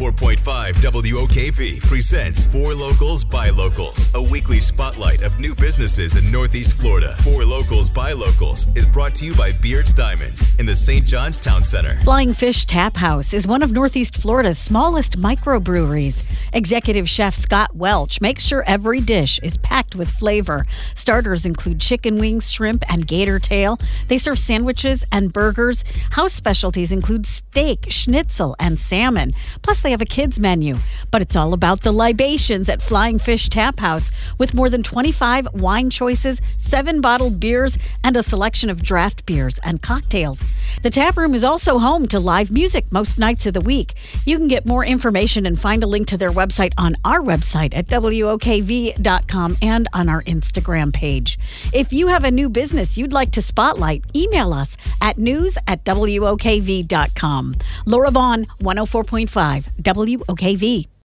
104.5 WOKV presents For Locals by Locals, a weekly spotlight of new businesses in Northeast Florida. For Locals by Locals is brought to you by Beards Diamonds in the St. John's Town Center. Flying Fish Tap House is one of Northeast Florida's smallest microbreweries. Executive Chef Scott Welch makes sure every dish is packed with flavor. Starters include chicken wings, shrimp, and gator tail. They serve sandwiches and burgers. House specialties include steak, schnitzel, and salmon. Plus, they have a kids menu. But it's all about the libations at Flying Fish Tap House with more than 25 wine choices, seven bottled beers, and a selection of draft beers and cocktails. The tap room is also home to live music most nights of the week. You can get more information and find a link to their website on our website at WOKV.com and on our Instagram page. If you have a new business you'd like to spotlight, email us at news at WOKV.com. Laura Vaughn, 104.5 WOKV.